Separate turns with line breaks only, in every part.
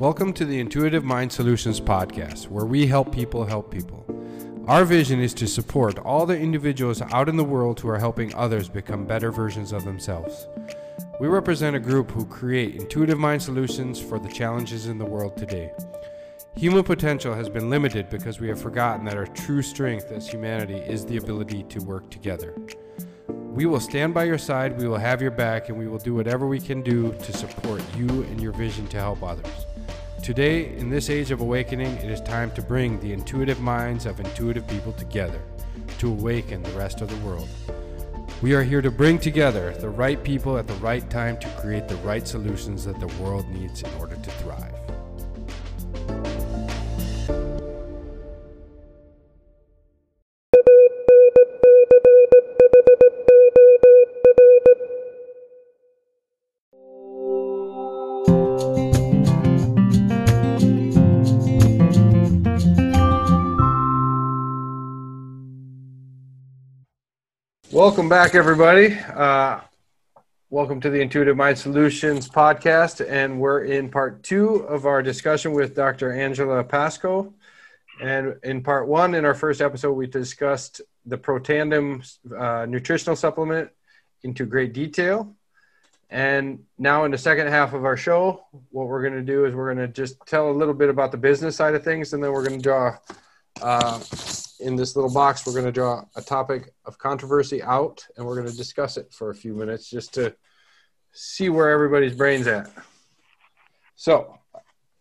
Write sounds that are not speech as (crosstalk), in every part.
Welcome to the Intuitive Mind Solutions podcast, where we help people help people. Our vision is to support all the individuals out in the world who are helping others become better versions of themselves. We represent a group who create intuitive mind solutions for the challenges in the world today. Human potential has been limited because we have forgotten that our true strength as humanity is the ability to work together. We will stand by your side, we will have your back, and we will do whatever we can do to support you and your vision to help others. Today, in this age of awakening, it is time to bring the intuitive minds of intuitive people together to awaken the rest of the world. We are here to bring together the right people at the right time to create the right solutions that the world needs in order to thrive. Welcome back, everybody. Uh, welcome to the Intuitive Mind Solutions podcast, and we're in part two of our discussion with Dr. Angela Pasco. And in part one, in our first episode, we discussed the Protandim uh, nutritional supplement into great detail. And now, in the second half of our show, what we're going to do is we're going to just tell a little bit about the business side of things, and then we're going to draw uh, in this little box, we're going to draw a topic of controversy out and we're going to discuss it for a few minutes just to see where everybody's brain's at. So,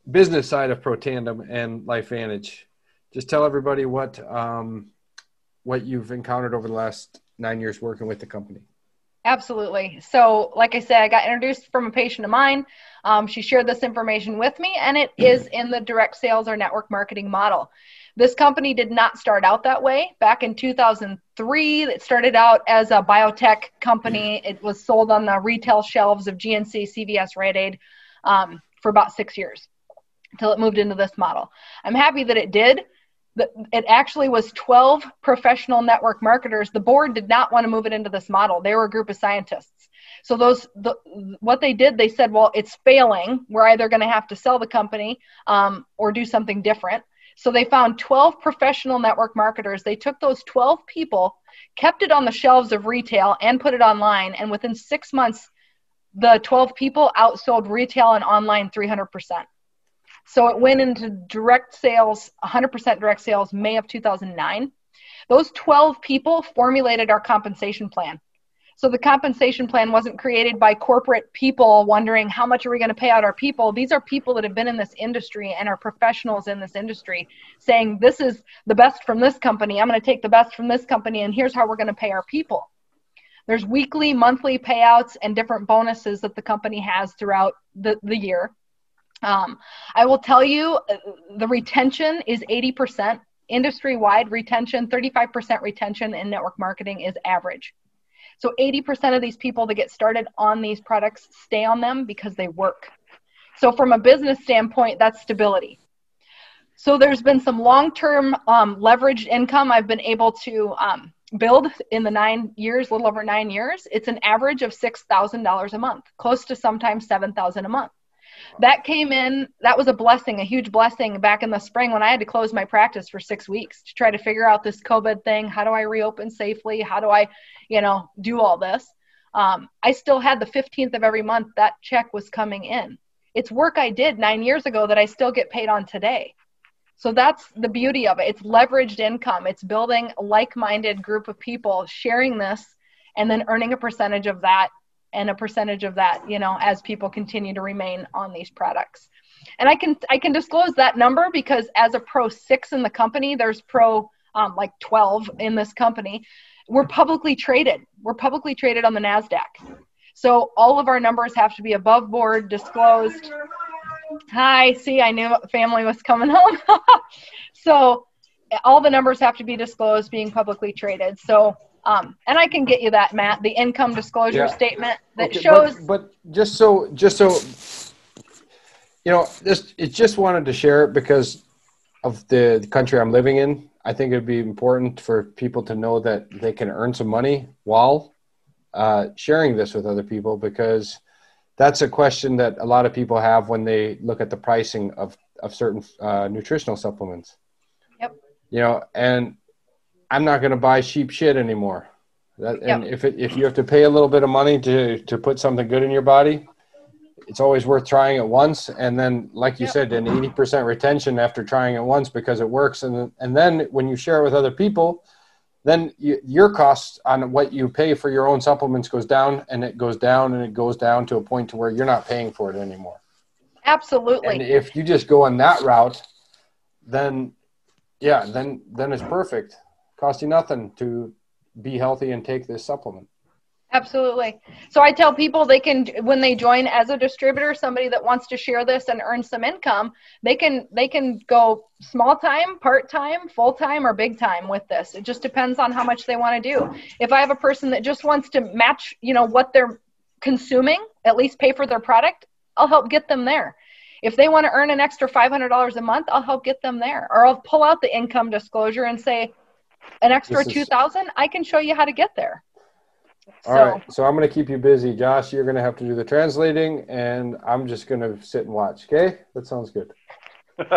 business side of Protandim and LifeVantage. Just tell everybody what um, what you've encountered over the last nine years working with the company.
Absolutely. So, like I said, I got introduced from a patient of mine. Um, she shared this information with me, and it is (clears throat) in the direct sales or network marketing model. This company did not start out that way. Back in 2003, it started out as a biotech company. It was sold on the retail shelves of GNC, CVS, Rite Aid um, for about six years until it moved into this model. I'm happy that it did. It actually was 12 professional network marketers. The board did not want to move it into this model. They were a group of scientists. So those, the, what they did, they said, well, it's failing. We're either going to have to sell the company um, or do something different. So they found 12 professional network marketers. They took those 12 people, kept it on the shelves of retail, and put it online. And within six months, the 12 people outsold retail and online 300%. So it went into direct sales, 100% direct sales, May of 2009. Those 12 people formulated our compensation plan. So the compensation plan wasn't created by corporate people wondering how much are we going to pay out our people. These are people that have been in this industry and are professionals in this industry saying, this is the best from this company. I'm going to take the best from this company, and here's how we're going to pay our people. There's weekly, monthly payouts, and different bonuses that the company has throughout the, the year. Um, I will tell you uh, the retention is 80%. Industry wide retention, 35% retention in network marketing is average. So 80% of these people that get started on these products stay on them because they work. So from a business standpoint, that's stability. So there's been some long-term um, leveraged income I've been able to um, build in the nine years, little over nine years. It's an average of $6,000 a month, close to sometimes 7,000 a month that came in that was a blessing a huge blessing back in the spring when i had to close my practice for six weeks to try to figure out this covid thing. How do i reopen safely? How do i you know do all this? Um, i still had the 15th of every month that check was coming in. It's work i did nine years ago that i still get paid on today. So that's the beauty of it. It's leveraged income. It's building a like-minded group of people sharing this and then earning a percentage of that and a percentage of that you know as people continue to remain on these products. And i can i can disclose that number because as a pro six in the company there's pro um, like 12 in this company. We're publicly traded. We're publicly traded on the nasdaq. So all of our numbers have to be above board disclosed. Hi see i knew family was coming (laughs) home. So all the numbers have to be disclosed being publicly traded. So um, and I can get you that, Matt, the income disclosure yeah. statement that okay, shows.
But, but, just so, just so, you know, this it just wanted to share it because of the, the country I'm living in. I think it'd be important for people to know that they can earn some money while uh, sharing this with other people because that's a question that a lot of people have when they look at the pricing of of certain uh, nutritional supplements.
Yep.
You know, and I'm not going to buy cheap shit anymore. That, and
Yep.
if it, if you have to pay a little bit of money to to put something good in your body, it's always worth trying it once. And then, like you
Yep.
said, an 80% retention after trying it once because it works. And and then when you share it with other people, then you, your cost on what you pay for your own supplements goes down, and it goes down, and it goes down to a point to where you're not paying for it anymore.
Absolutely.
And if you just go on that route, then yeah, then then it's perfect. Cost you nothing to be healthy and take this supplement.
Absolutely. So I tell people they can when they join as a distributor, somebody that wants to share this and earn some income, they can they can go small time, part time, full time or big time with this. It just depends on how much they want to do. If I have a person that just wants to match, you know, what they're consuming, at least pay for their product, I'll help get them there. If they want to earn an extra $500 a month, I'll help get them there. Or I'll pull out the income disclosure and say an extra
This is-
2000, I can show you how to get there.
All right, so I'm going to keep you busy, Josh. You're going to have to do the translating, and I'm just going to sit and watch. Okay, that sounds good. (laughs)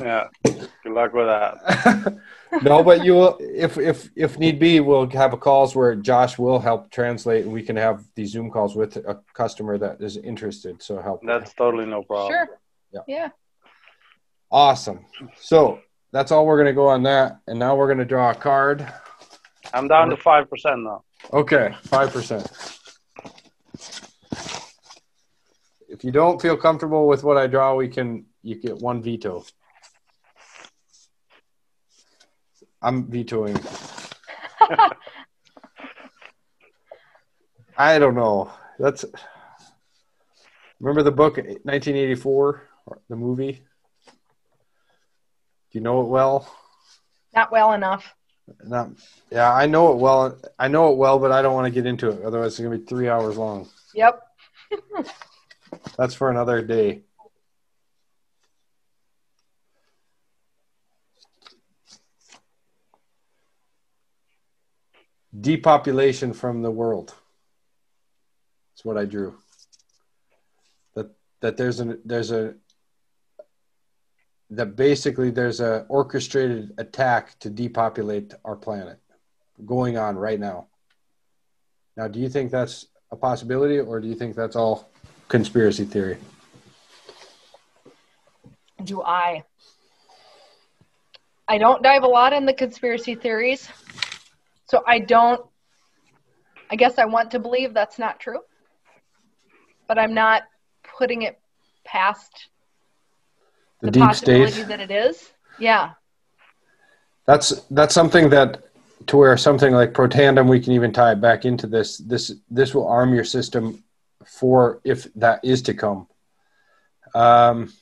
yeah. Good luck with that. (laughs)
no, but you will, if if if need be, we'll have a calls where Josh will help translate, and we can have these Zoom calls with a customer that is interested. So help.
That's totally no problem.
Sure.
Yeah.
Yeah.
Awesome. So that's all we're going to go on that, and now we're going to draw a card.
I'm down to five percent now.
Okay, five percent. If you don't feel comfortable with what I draw, we can you get one veto. I'm vetoing. (laughs) I don't know. That's remember the book 1984, the movie. Do you know it well?
Not well enough.
Not, yeah, I know it well. I know it well, but I don't want to get into it. Otherwise, it's gonna be three hours long.
Yep. (laughs)
That's for another day. Depopulation from the world. That's what I drew. That that there's an there's a that basically there's a orchestrated attack to depopulate our planet going on right now. Now, do you think that's a possibility, or do you think that's all conspiracy theory?
Do I? I don't dive a lot in the conspiracy theories. So I don't, I guess I want to believe that's not true. But I'm not putting it past
The,
the,
deep state.
that it is. Yeah.
That's that's something that to where something like Protandim, we can even tie it back into this. This this will arm your system for if that is to come. Um,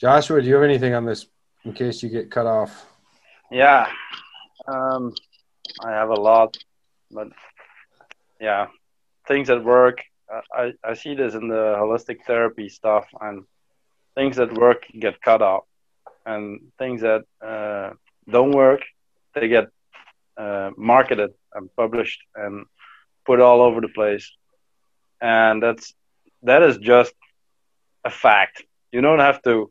Joshua, do you have anything on this in case you get cut off?
Yeah. Um, I have a lot, but yeah, things that work. I, I I see this in the holistic therapy stuff, and things that work get cut off, and things that uh, don't work, they get uh, marketed and published and put all over the place, and that's that is just a fact. You don't have to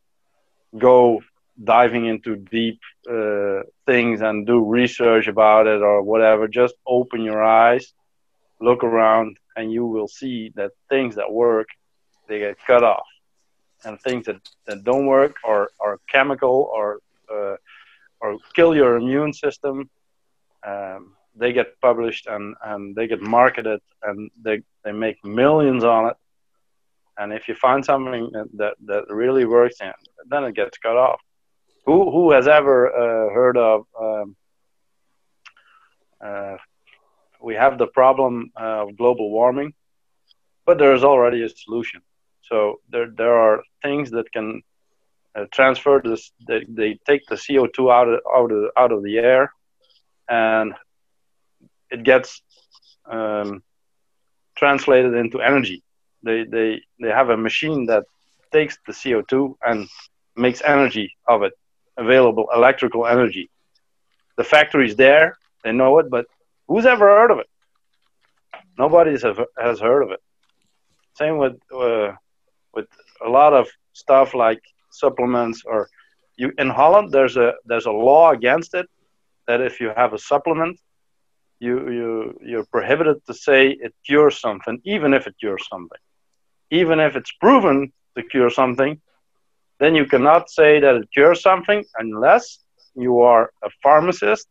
go diving into deep uh, things and do research about it or whatever. Just open your eyes, look around, and you will see that things that work, they get cut off, and things that, that don't work or are chemical or uh, or kill your immune system, um, they get published and, and they get marketed and they, they make millions on it. And if you find something that, that, really works, then it gets cut off who who has ever uh, heard of um, uh, we have the problem uh, of global warming but there's already a solution so there there are things that can uh, transfer this they, they take the CO2 out of, out of out of the air and it gets um, translated into energy they they they have a machine that takes the CO2 and makes energy of it available electrical energy. The factory's there, they know it, but Who's ever heard of it? Nobody has heard of it. Same with uh, with a lot of stuff like supplements or you in Holland there's a there's a law against it that if you have a supplement you you you're prohibited to say it cures something even if it cures something. Even if it's proven to cure something then you cannot say that it cures something unless you are a pharmacist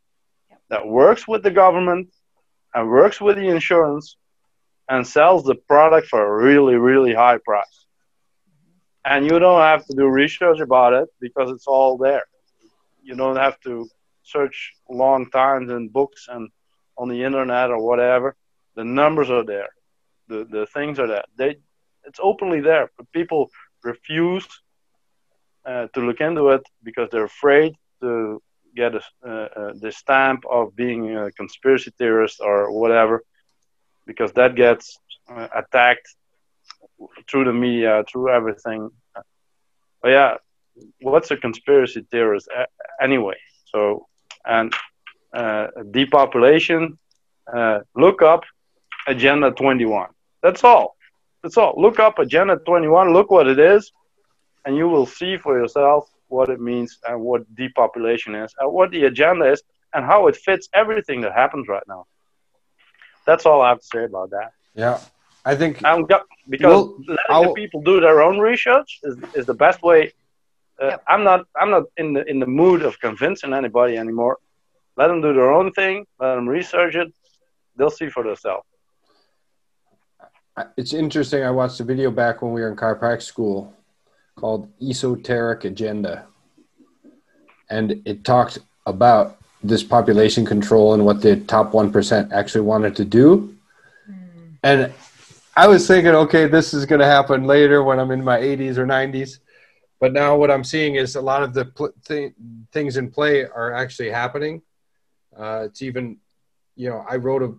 that works with the government and works with the insurance and sells the product for a really really high price and you don't have to do research about it because it's all there. You don't have to search long times in books and on the internet or whatever. The numbers are there. The the things are there. They it's openly there but people refuse uh, to look into it because they're afraid to get a, uh, uh, the stamp of being a conspiracy theorist or whatever because that gets uh, attacked through the media, through everything. But yeah, what's a conspiracy theorist anyway? So, and uh, depopulation, uh, look up Agenda 21. That's all. That's all. Look up Agenda 21, look what it is, and you will see for yourself what it means and what depopulation is and what the agenda is and how it fits everything that happens right now. That's all I have to say about that.
Yeah. I think
because well, letting the people do their own research is, is the best way. Uh, yep. I'm not I'm not in the in the mood of convincing anybody anymore. Let them do their own thing. Let them research it. They'll see for themselves.
It's interesting. I watched a video back when we were in chiropractic school called Esoteric Agenda, and it talked about this population control and what the top one percent actually wanted to do. Mm. And I was thinking, okay, this is going to happen later when I'm in my 80s or 90s. But now what I'm seeing is a lot of the pl- th- things in play are actually happening. Uh, it's even, you know, I wrote a,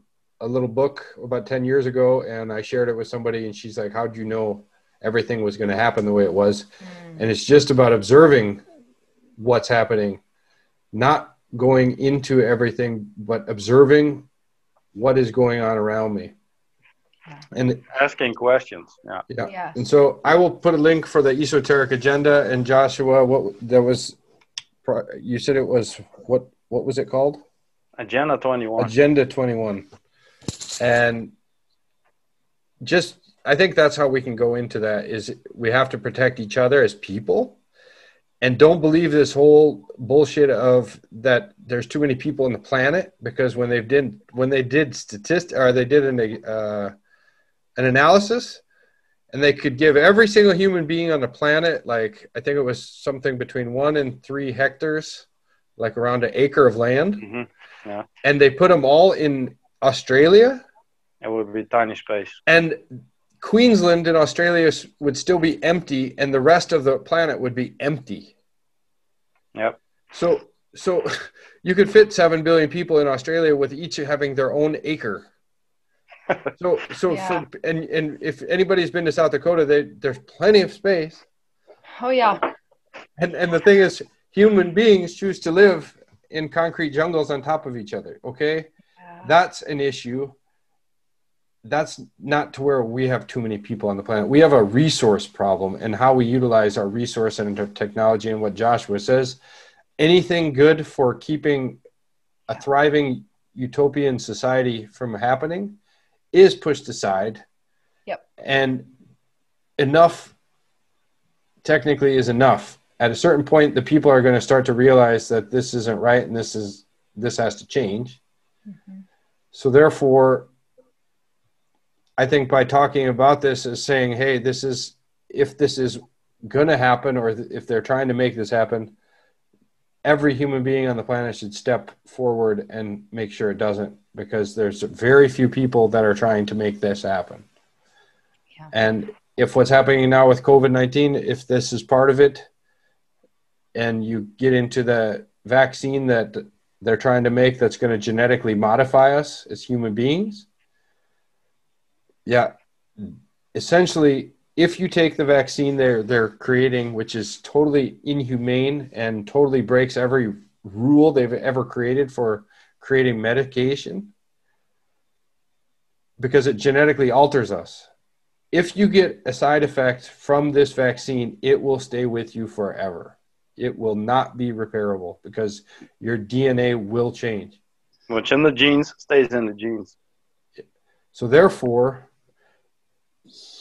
a little book about 10 years ago and I shared it with somebody and she's like, how'd you know everything was going to happen the way it was? Mm. And it's just about observing what's happening, not going into everything, but observing what is going on around me
and asking questions yeah.
yeah. Yeah. And so i will put a link for the esoteric agenda. And joshua what there was you said it was what what was it called?
Agenda 21
agenda 21 and just i think that's how we can go into that is we have to protect each other as people. And don't believe this whole bullshit of that there's too many people on the planet because when they did when they did statistics or they did an uh, an analysis and they could give every single human being on the planet like i think it was something between one and three hectares like around an acre of land.
Mm-hmm. yeah.
and they put them all in australia.
It would be tiny space.
And queensland in australia would still be empty and the rest of the planet would be empty.
Yep.
So so (laughs) you could fit 7 billion people in australia with each having their own acre so so yeah. for, and and if anybody's been to South Dakota, they, there's plenty of space.
Oh yeah.
And and the thing is, human beings choose to live in concrete jungles on top of each other. Okay, yeah. that's an issue. That's not to where we have too many people on the planet. We have a resource problem, and how we utilize our resource and technology. And what Joshua says, anything good for keeping a thriving utopian society from happening is pushed aside.
Yep.
And enough technically is enough. At a certain point, the people are going to start to realize that this isn't right and this is this has to change. Mm-hmm. So therefore, I think by talking about this as saying, "Hey, this is if this is going to happen, or if they're trying to make this happen, every human being on the planet should step forward and make sure it doesn't because there's very few people that are trying to make this happen. Yeah. And if what's happening now with COVID 19, if this is part of it, and you get into the vaccine that they're trying to make that's going to genetically modify us as human beings, yeah, essentially if you take the vaccine they're they're creating, which is totally inhumane and totally breaks every rule they've ever created for creating medication, because it genetically alters us. If you get a side effect from this vaccine, it will stay with you forever. It will not be repairable because your DNA will change.
What's in the genes stays in the genes.
So, therefore,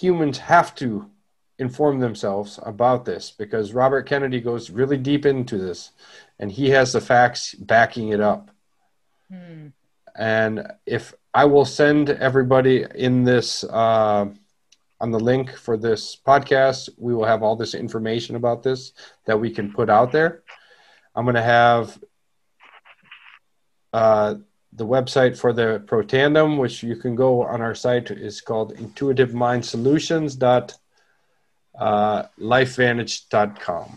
humans have to inform themselves about this because Robert Kennedy goes really deep into this and he has the facts backing it up. Hmm. And if I will send everybody in this uh, on the link for this podcast, we will have all this information about this that we can put out there. I'm going to have uh, the website for the Protandim, which you can go on our site, is called intuitivemindSolutions.lifevantage.com. Uh,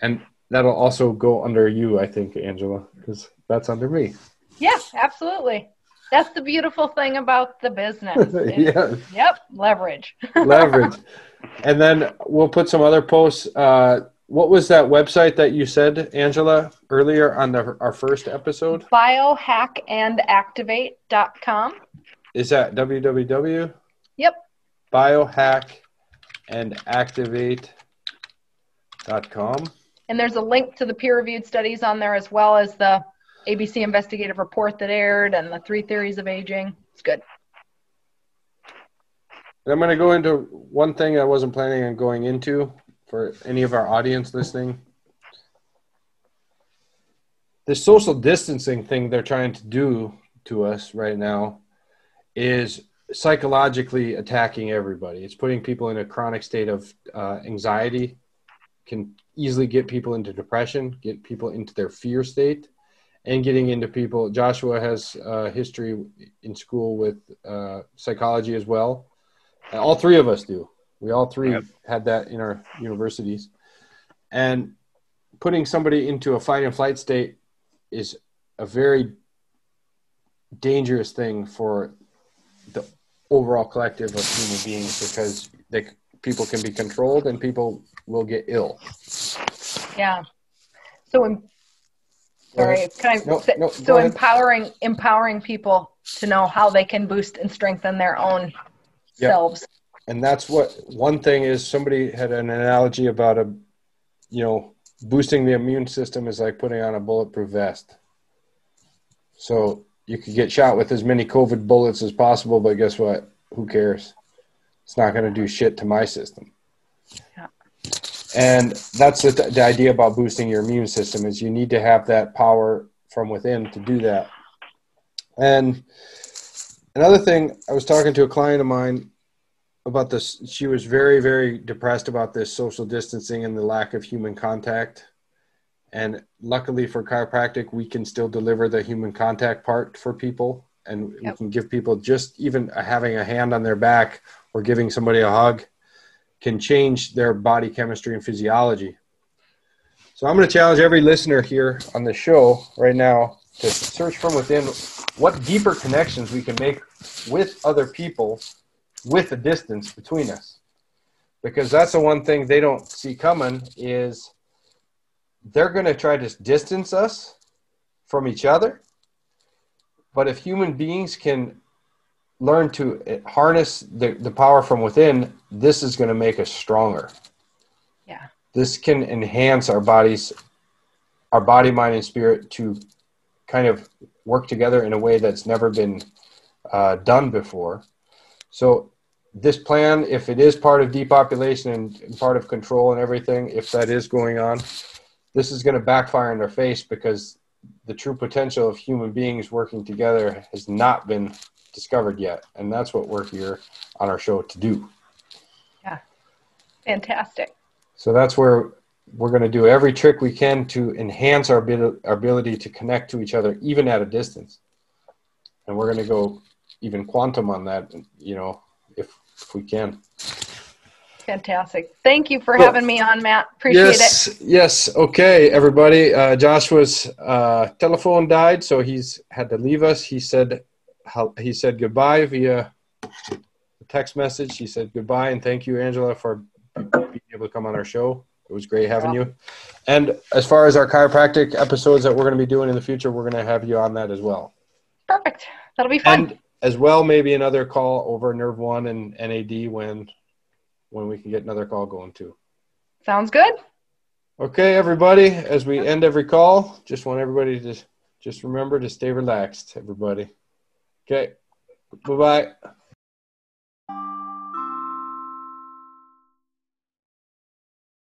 and that'll also go under you, I think, Angela, because that's under me.
Yeah, absolutely. That's the beautiful thing about the business. (laughs)
yeah.
Yep. Leverage. (laughs)
leverage. And then we'll put some other posts. Uh, what was that website that you said, Angela, earlier on the, our first episode?
Biohackandactivate.com.
Is that www?
Yep.
Biohackandactivate.com.
And there's a link to the peer reviewed studies on there as well as the ABC investigative report that aired and the three theories of aging. It's good.
I'm going to go into one thing I wasn't planning on going into for any of our audience listening. The social distancing thing they're trying to do to us right now is psychologically attacking everybody. It's putting people in a chronic state of uh, anxiety, can easily get people into depression, get people into their fear state and getting into people. Joshua has a history in school with uh, psychology as well. All three of us do. We all three yep. had that in our universities. And putting somebody into a fight and flight state is a very dangerous thing for the overall collective of human beings because they, people can be controlled and people will get ill.
Yeah. So in Sorry, kind of no, no, so empowering empowering people to know how they can boost and strengthen their own yep. selves.
And that's what one thing is. Somebody had an analogy about a, you know, boosting the immune system is like putting on a bulletproof vest. So you could get shot with as many COVID bullets as possible, but guess what? Who cares? It's not going to do shit to my system. Yeah and that's the, the idea about boosting your immune system is you need to have that power from within to do that and another thing i was talking to a client of mine about this she was very very depressed about this social distancing and the lack of human contact and luckily for chiropractic we can still deliver the human contact part for people and yep. we can give people just even having a hand on their back or giving somebody a hug can change their body chemistry and physiology. So I'm going to challenge every listener here on the show right now to search from within what deeper connections we can make with other people with a distance between us. Because that's the one thing they don't see coming is they're going to try to distance us from each other. But if human beings can learn to harness the, the power from within, this is going to make us stronger.
Yeah.
This can enhance our bodies, our body, mind, and spirit to kind of work together in a way that's never been uh, done before. So, this plan, if it is part of depopulation and, and part of control and everything, if that is going on, this is going to backfire in their face because the true potential of human beings working together has not been discovered yet. And that's what we're here on our show to do.
Yeah. Fantastic.
So that's where we're going to do every trick we can to enhance our, our ability to connect to each other, even at a distance. And we're going to go even quantum on that, you know, if, if we can.
Fantastic. Thank you for well, having me on, Matt. Appreciate
yes,
it.
Yes. Okay, everybody. Uh, Joshua's uh, telephone died, so he's had to leave us. He said he said goodbye via text message. He said goodbye and thank you, Angela, for being able to come on our show. It was great having you. And as far as our chiropractic episodes that we're going to be doing in the future, we're going to have you on that as well.
Perfect. That'll be fun.
And as well, maybe another call over Nrf1 and NAD when when we can get another call going too.
Sounds good.
Okay, everybody. As we end every call, just want everybody to just remember to stay relaxed. Everybody. Okay. Bye bye.